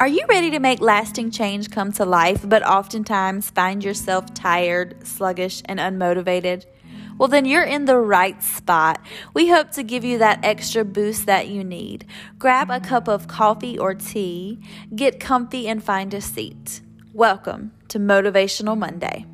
Are you ready to make lasting change come to life, but oftentimes find yourself tired, sluggish, and unmotivated? Well, then you're in the right spot. We hope to give you that extra boost that you need. Grab a cup of coffee or tea, get comfy, and find a seat. Welcome to Motivational Monday.